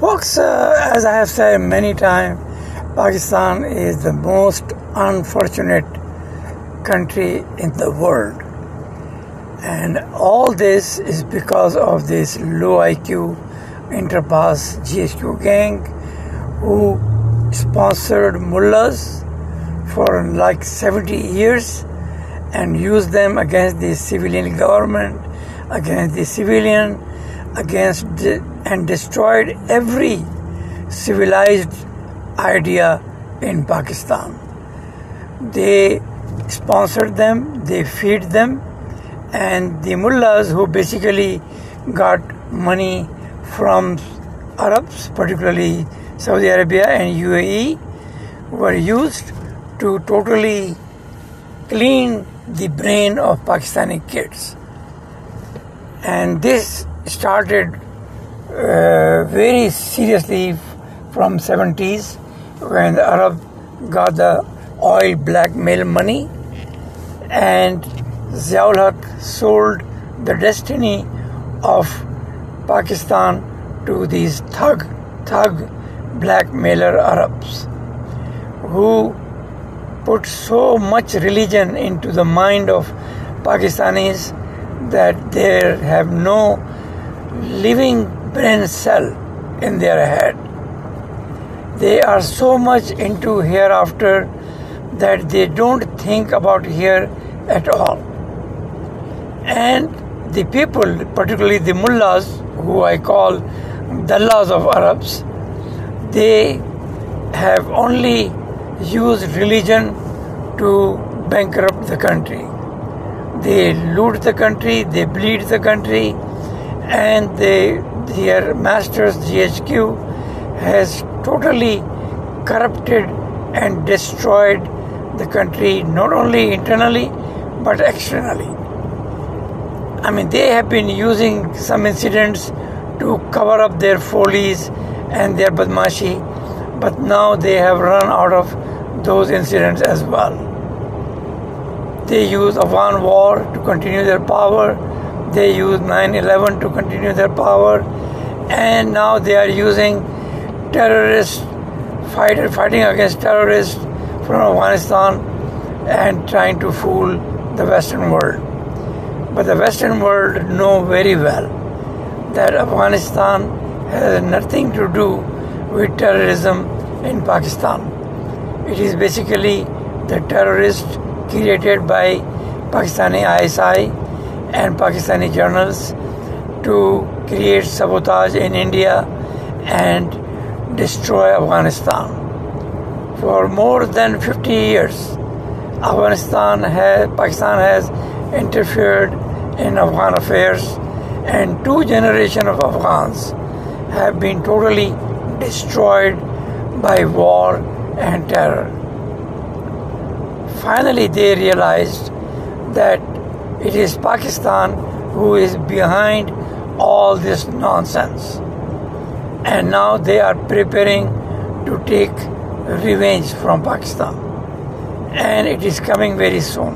Folks, uh, as I have said many times, Pakistan is the most unfortunate country in the world. And all this is because of this low IQ Interpass GHQ gang who sponsored mullahs for like 70 years and used them against the civilian government, against the civilian, against and destroyed every civilized idea in Pakistan. They sponsored them, they feed them, and the mullahs who basically got money from Arabs, particularly Saudi Arabia and UAE, were used to totally clean the brain of Pakistani kids. And this started uh, very seriously from 70s when the Arab got the oil blackmail money and Ziaul Haq sold the destiny of Pakistan to these thug, thug blackmailer Arabs who put so much religion into the mind of Pakistanis that they have no living brain cell in their head. They are so much into hereafter that they don't think about here at all. And the people, particularly the mullahs, who I call dallahs of Arabs, they have only used religion to bankrupt the country. They loot the country, they bleed the country, and their masters GHQ has totally corrupted and destroyed the country not only internally but externally. I mean, they have been using some incidents to cover up their follies and their badmashi, but now they have run out of those incidents as well. They use Afghan war to continue their power. They use 9/11 to continue their power, and now they are using terrorists, fighter fighting against terrorists from Afghanistan, and trying to fool the Western world. But the Western world know very well that Afghanistan has nothing to do with terrorism in Pakistan. It is basically the terrorist created by Pakistani ISI and Pakistani journals to create sabotage in India and destroy Afghanistan. For more than 50 years, Afghanistan has, Pakistan has interfered in Afghan affairs, and two generations of Afghans have been totally destroyed by war and terror. Finally, they realized that it is Pakistan who is behind all this nonsense. And now they are preparing to take revenge from Pakistan. And it is coming very soon.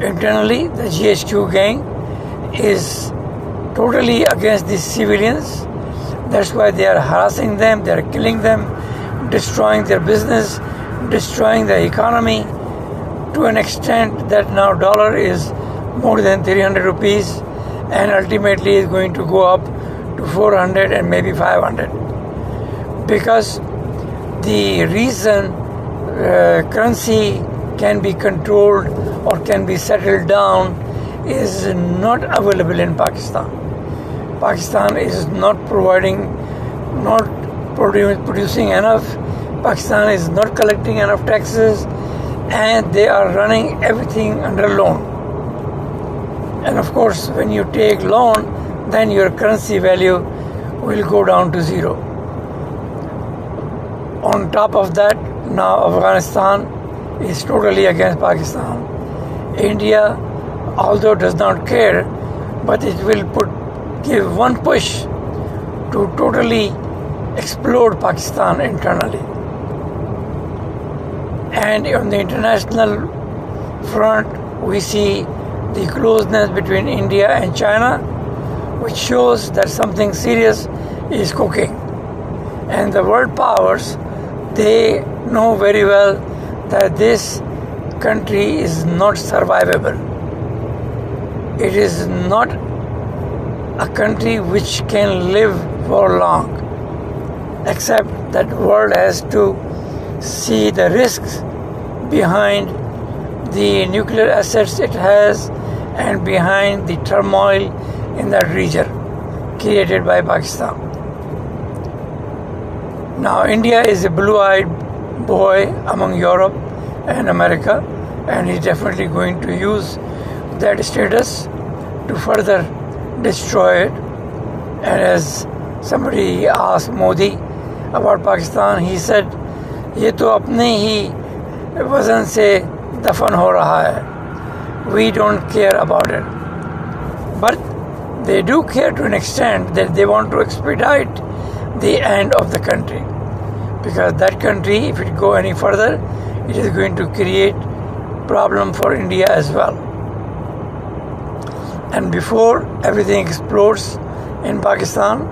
Internally, the GHQ gang is totally against the civilians. That's why they are harassing them, they are killing them, destroying their business, destroying the economy to an extent that now dollar is more than 300 rupees and ultimately is going to go up to 400 and maybe 500 because the reason uh, currency can be controlled or can be settled down is not available in Pakistan. Pakistan is not providing, not producing enough. Pakistan is not collecting enough taxes and they are running everything under loan. And of course, when you take loan, then your currency value will go down to zero. On top of that, now Afghanistan is totally against Pakistan. India, although does not care, but it will put give one push to totally explode Pakistan internally. And on the international front, we see the closeness between India and China, which shows that something serious is cooking. And the world powers, they know very well that this country is not survivable. It is not a country which can live for long, except that world has to see the risks behind the nuclear assets it has and behind the turmoil in that region created by Pakistan. Now, India is a blue eyed boy among Europe and America, and he's definitely going to use that status to further destroy it. And as somebody asked Modi about Pakistan, he said, یہ تو اپنے ہی وزن سے دفن ہو رہا ہے۔ We don't care about it but they do care to an extend that they want to expedite the end of the country because that country if it go any further it is going to create problem for India as well and before everything explores in Pakistan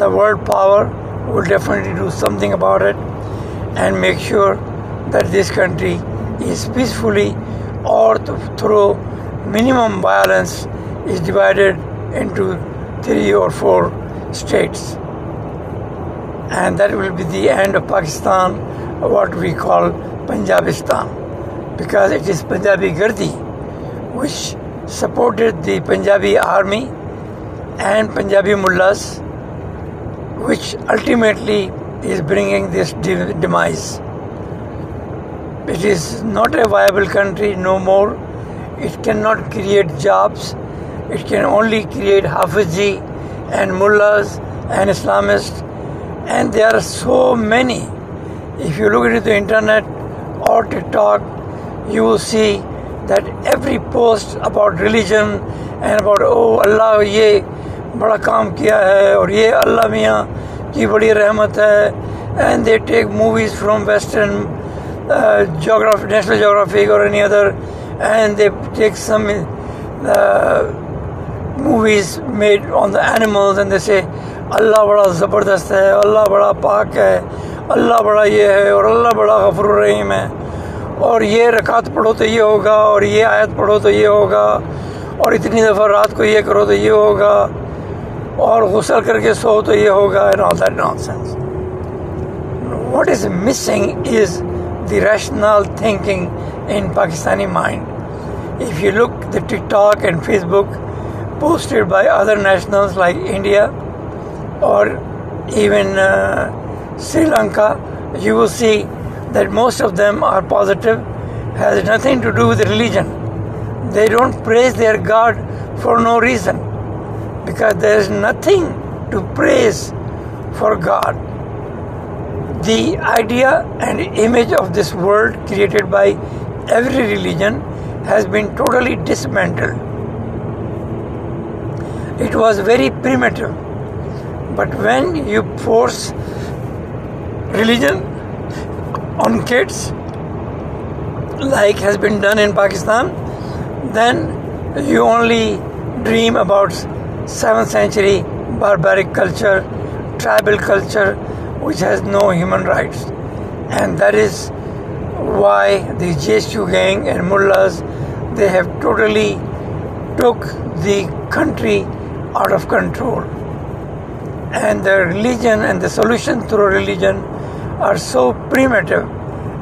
the world power will definitely do something about it and make sure that this country is peacefully or through minimum violence is divided into three or four states. And that will be the end of Pakistan, what we call Punjabistan, because it is Punjabi Gardi which supported the Punjabi army and Punjabi mullahs, which ultimately is bringing this demise. It is not a viable country no more. It cannot create jobs. It can only create Hafizji and mullahs and Islamists. And there are so many. If you look at the internet or TikTok, you will see that every post about religion and about oh Allah ये बड़ा काम किया है और ये अल्लाह मियाँ کی بڑی رحمت ہے۔ And they take movies from western geography National Geographic اور any other and they take some movies made on the animals and جیسے اللہ بڑا زبردست ہے اللہ بڑا پاک ہے اللہ بڑا یہ ہے اور اللہ بڑا غفر الرحیم ہے اور یہ رکعت پڑھو تو یہ ہوگا اور یہ آیت پڑھو تو یہ ہوگا اور اتنی دفعہ رات کو یہ کرو تو یہ ہوگا۔ और गुसल करके सो तो ये होगा and all that nonsense what is missing is the rational thinking in Pakistani mind. If you look the TikTok and Facebook posted by other nationals like India or even uh, Sri Lanka, you will see that most of them are positive, has nothing to do with religion. They don't praise their God for no reason because there is nothing to praise for God the idea and image of this world created by every religion has been totally dismantled. It was very primitive. But when you force religion on kids, like has been done in Pakistan, then you only dream about 7th century barbaric culture, tribal culture, which has no human rights. And that is why the GHQ gang and mullahs, they have totally took the country out of control. And the religion and the solution through religion are so primitive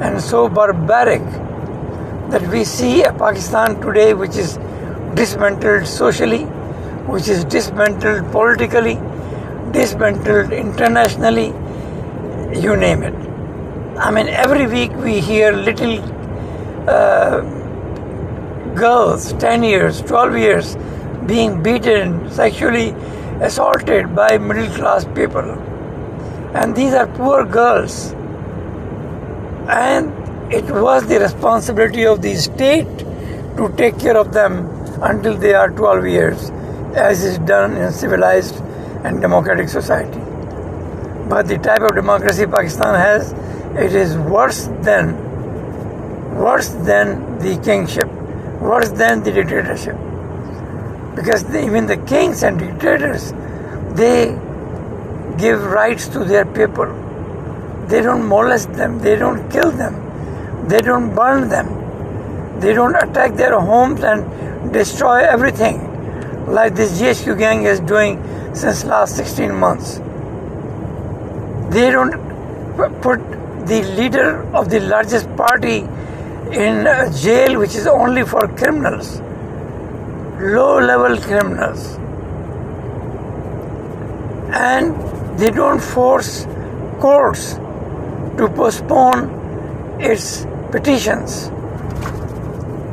and so barbaric that we see a Pakistan today which is dismantled socially, which is dismantled politically, dismantled internationally, you name it. I mean, every week we hear little uh, girls, 10 years, 12 years, being beaten, sexually assaulted by middle class people. And these are poor girls. And it was the responsibility of the state to take care of them until they are 12 years, as is done in civilized and democratic society. But the type of democracy Pakistan has, it is worse than worse than the kingship, worse than the dictatorship. Because they, even the kings and dictators, they give rights to their people. They don't molest them, they don't kill them, they don't burn them, they don't attack their homes and destroy everything like this GHQ gang is doing since last 16 months. They don't put the leader of the largest party in jail, which is only for criminals, low level criminals. And they don't force courts to postpone its petitions.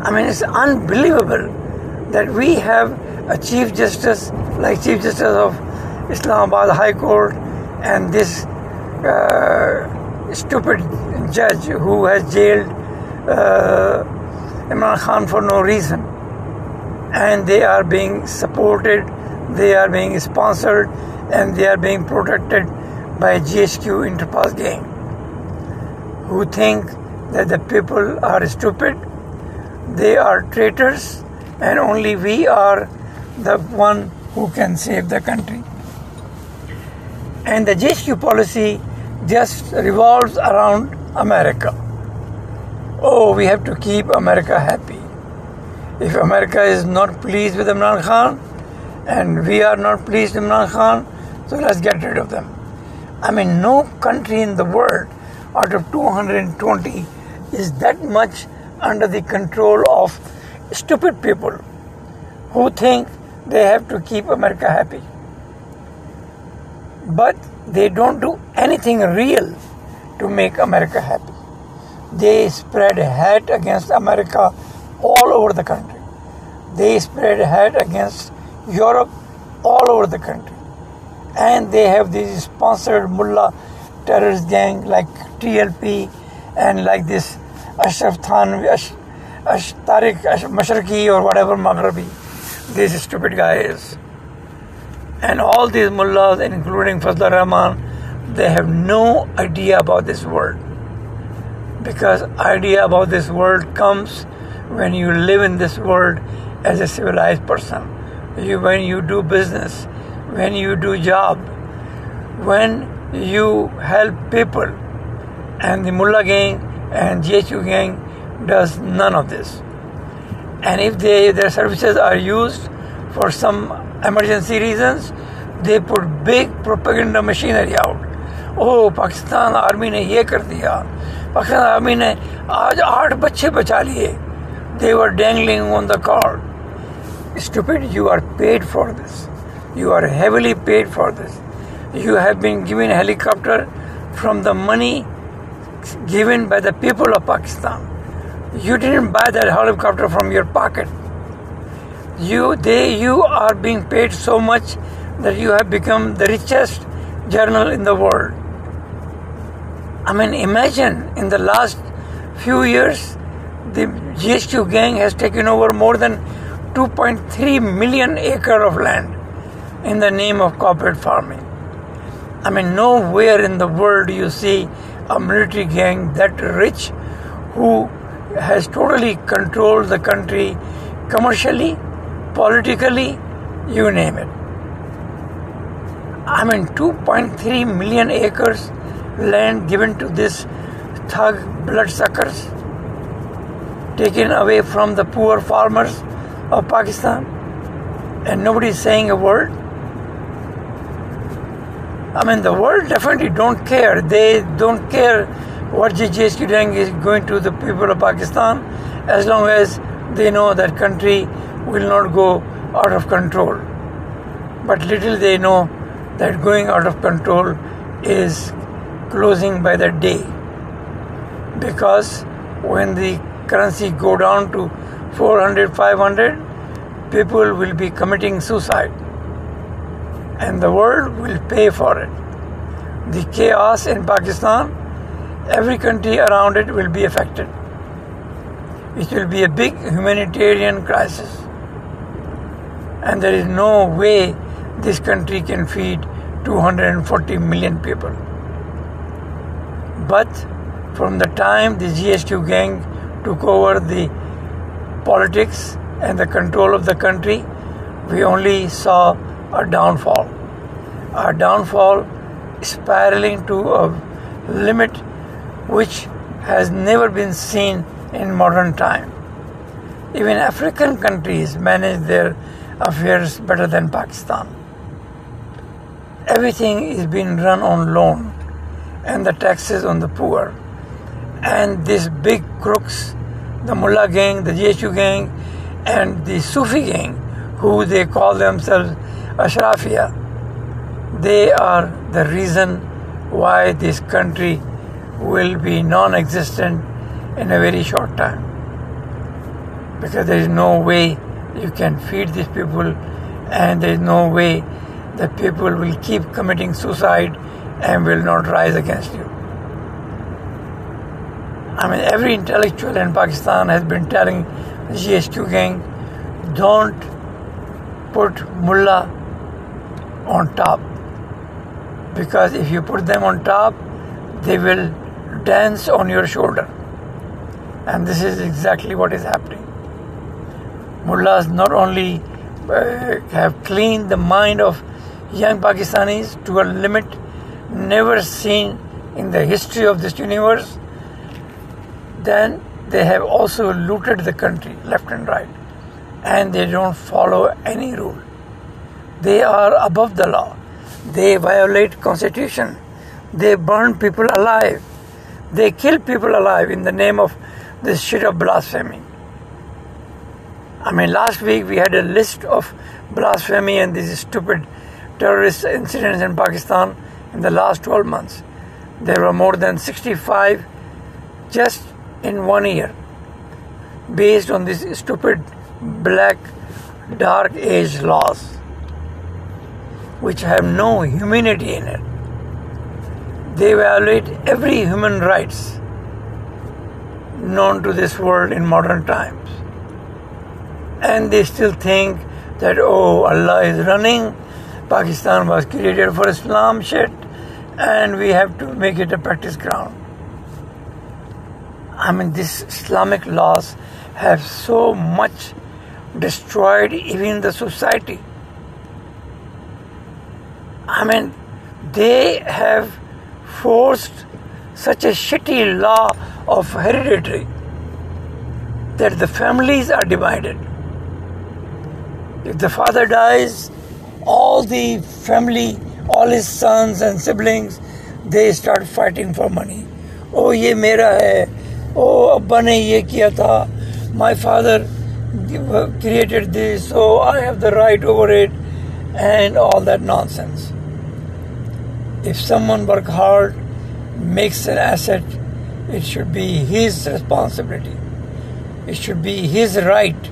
I mean, it's unbelievable that we have a Chief Justice like Chief Justice of Islamabad High Court and this uh, stupid judge who has jailed uh, Imran Khan for no reason. And they are being supported, they are being sponsored, and they are being protected by GHQ Interpol gang who think that the people are stupid, they are traitors, and only we are the one who can save the country. And the GHQ policy just revolves around America. Oh, we have to keep America happy. If America is not pleased with Imran Khan and we are not pleased with Imran Khan, so let's get rid of them. I mean, no country in the world out of 220 is that much under the control of stupid people who think they have to keep America happy. But they don't do anything real to make America happy. They spread hate against America all over the country. They spread hate against Europe all over the country. And they have these sponsored mullah terrorist gang like TLP and like this Ashraf Thanwi, Ash, Ash, Tariq Ash, Mashraki or whatever Maghrabi this stupid guy is. And all these mullahs, including Fazlur Rahman, they have no idea about this world. Because idea about this world comes when you live in this world as a civilized person. You, when you do business, when you do job, when you help people. And the mullah gang and GHQ gang does none of this and if they, their services are used for some emergency reasons, they put big propaganda machinery out. Oh, Pakistan army ने ये कर दिया Pakistan army ने आज आठ बच्चे बचा लिए they were dangling on the cord. Stupid, you are paid for this. You are heavily paid for this. You have been given helicopter from the money given by the people of Pakistan. You didn't buy that helicopter from your pocket. You, they, you are being paid so much that you have become the richest journal in the world. I mean, imagine in the last few years, the GHQ gang has taken over more than 2.3 million acre of land in the name of corporate farming. I mean, nowhere in the world do you see a military gang that rich who has totally controlled the country commercially, politically, you name it. I mean, 2.3 million acres land given to this thug bloodsuckers, taken away from the poor farmers of Pakistan, and nobody is saying a word. I mean, the world definitely don't care. They don't care what GHQ gang is going to the people of Pakistan as long as they know that country will not go out of control. But little they know that going out of control is closing by the day. Because when the currency go down to 400, 500, people will be committing suicide. And the world will pay for it. The chaos in Pakistan every country around it will be affected. It will be a big humanitarian crisis. And there is no way this country can feed 240 million people. But from the time the GHQ gang took over the politics and the control of the country, we only saw a downfall. A downfall spiraling to a limit which has never been seen in modern time. Even African countries manage their affairs better than Pakistan. Everything is being run on loan and the taxes on the poor. And these big crooks, the Mullah gang, the GHQ gang, and the Sufi gang, who they call themselves Ashrafia, they are the reason why this country will be non existent in a very short time. Because there is no way you can feed these people, and there is no way that people will keep committing suicide and will not rise against you. I mean, every intellectual in Pakistan has been telling the GHQ gang, don't put mullah on top. Because if you put them on top, they will dance on your shoulder. And this is exactly what is happening. Mullahs not only uh, have cleaned the mind of young Pakistanis to a limit never seen in the history of this universe, then they have also looted the country left and right and they don't follow any rule. They are above the law. They violate constitution. They burn people alive. They kill people alive in the name of this shit of blasphemy. I mean, last week we had a list of blasphemy and these stupid terrorist incidents in Pakistan in the last 12 months. There were more than 65 just in one year based on these stupid black dark age laws which have no humanity in it. They violate every human rights known to this world in modern times. And they still think that, oh, Allah is running, Pakistan was created for Islam shit, and we have to make it a practice ground. I mean, these Islamic laws have so much destroyed even the society. I mean, they have forced such a shitty law of hereditary that the families are divided. If the father dies, all the family, all his sons and siblings, they start fighting for money. Oh, ye mera hai. Oh, abba ne ye kiya tha. My father created this, so I have the right over it, and all that nonsense. If someone work hard, makes an asset, it should be his responsibility. It should be his right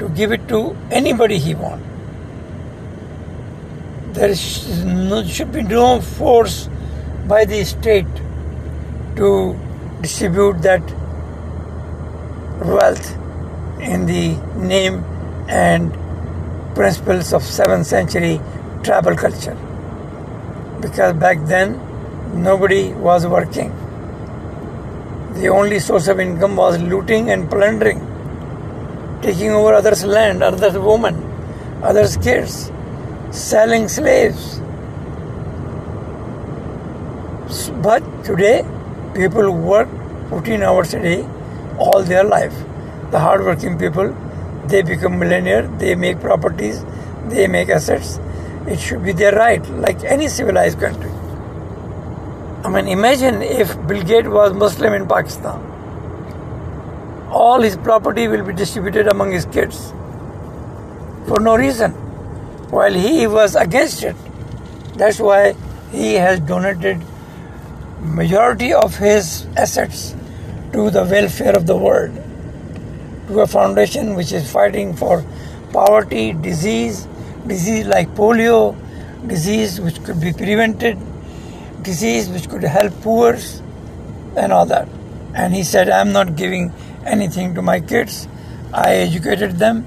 to give it to anybody he wants. There should be no force by the state to distribute that wealth in the name and principles of 7th century tribal culture. Because back then nobody was working. The only source of income was looting and plundering, taking over others' land, others' women, others' kids, selling slaves. But today, people work 14 hours a day all their life the hardworking people, they become millionaire, they make properties, they make assets. It should be their right, like any civilized country. I mean, imagine if Bill Gates was Muslim in Pakistan. All his property will be distributed among his kids for no reason, while he was against it. That's why he has donated majority of his assets to the welfare of the world to a foundation which is fighting for poverty, disease, disease like polio, disease which could be prevented, disease which could help poor, and all that. And he said, I'm not giving anything to my kids. I educated them,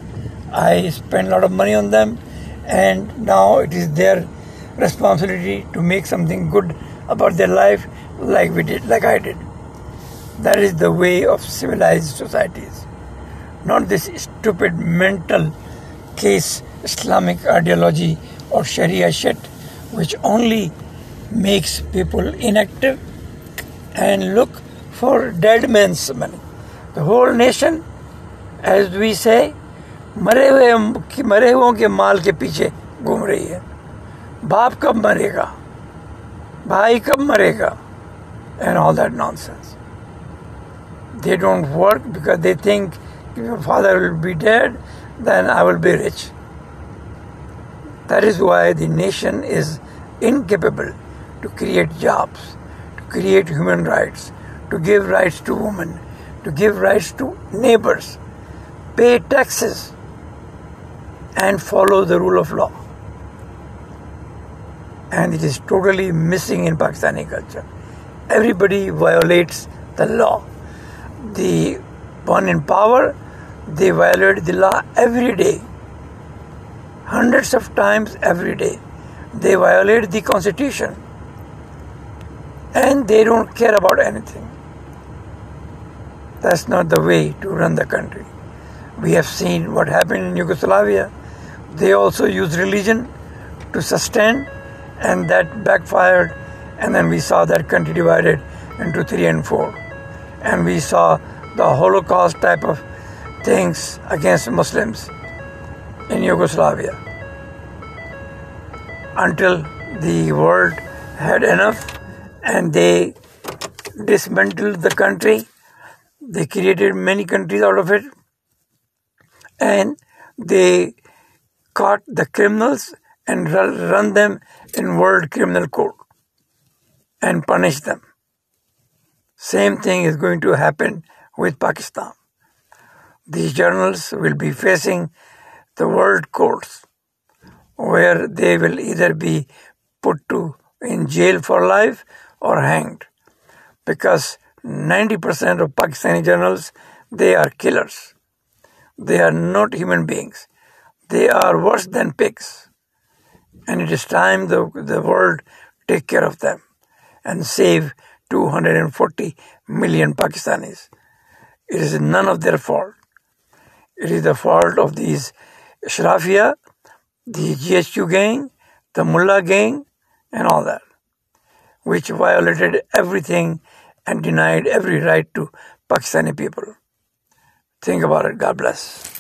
I spent a lot of money on them, and now it is their responsibility to make something good about their life like we did, like I did. That is the way of civilized societies not this stupid mental case Islamic ideology اور Sharia shit which only makes people inactive and look for dead man's money. The whole nation, as we say, مرے ہوئے مرے ہوئے کے مال کے پیچھے گھوم رہی ہے۔ باپ کب مرے گا؟ بھائی کب مرے گا؟ And all that nonsense they don't work because they think father will be dead then I will be rich That is why the nation is incapable to create jobs, to create human rights, to give rights to women, to give rights to neighbors, pay taxes, and follow the rule of law. And it is totally missing in Pakistani culture. Everybody violates the law. The one in power, they violate the law every day. Hundreds of times every day. They violate the constitution. And they don't care about anything. That's not the way to run the country. We have seen what happened in Yugoslavia they also used religion to sustain, and that backfired. And then we saw that country divided into three and four. And we saw the Holocaust type of things against Muslims in Yugoslavia until the world had enough and they dismantled the country. They created many countries out of it and they caught the criminals and run them in World Criminal Court and punish them. Same thing is going to happen with Pakistan. These journalists will be facing the world courts where they will either be put to in jail for life or hanged because 90% of Pakistani journalists they are killers. They are not human beings. They are worse than pigs. And it is time the, the world take care of them and save 240 million Pakistanis. It is none of their fault. It is the fault of these Ashrafia, the GHQ gang, the Mullah gang, and all that, which violated everything and denied every right to Pakistani people. Think about it. God bless.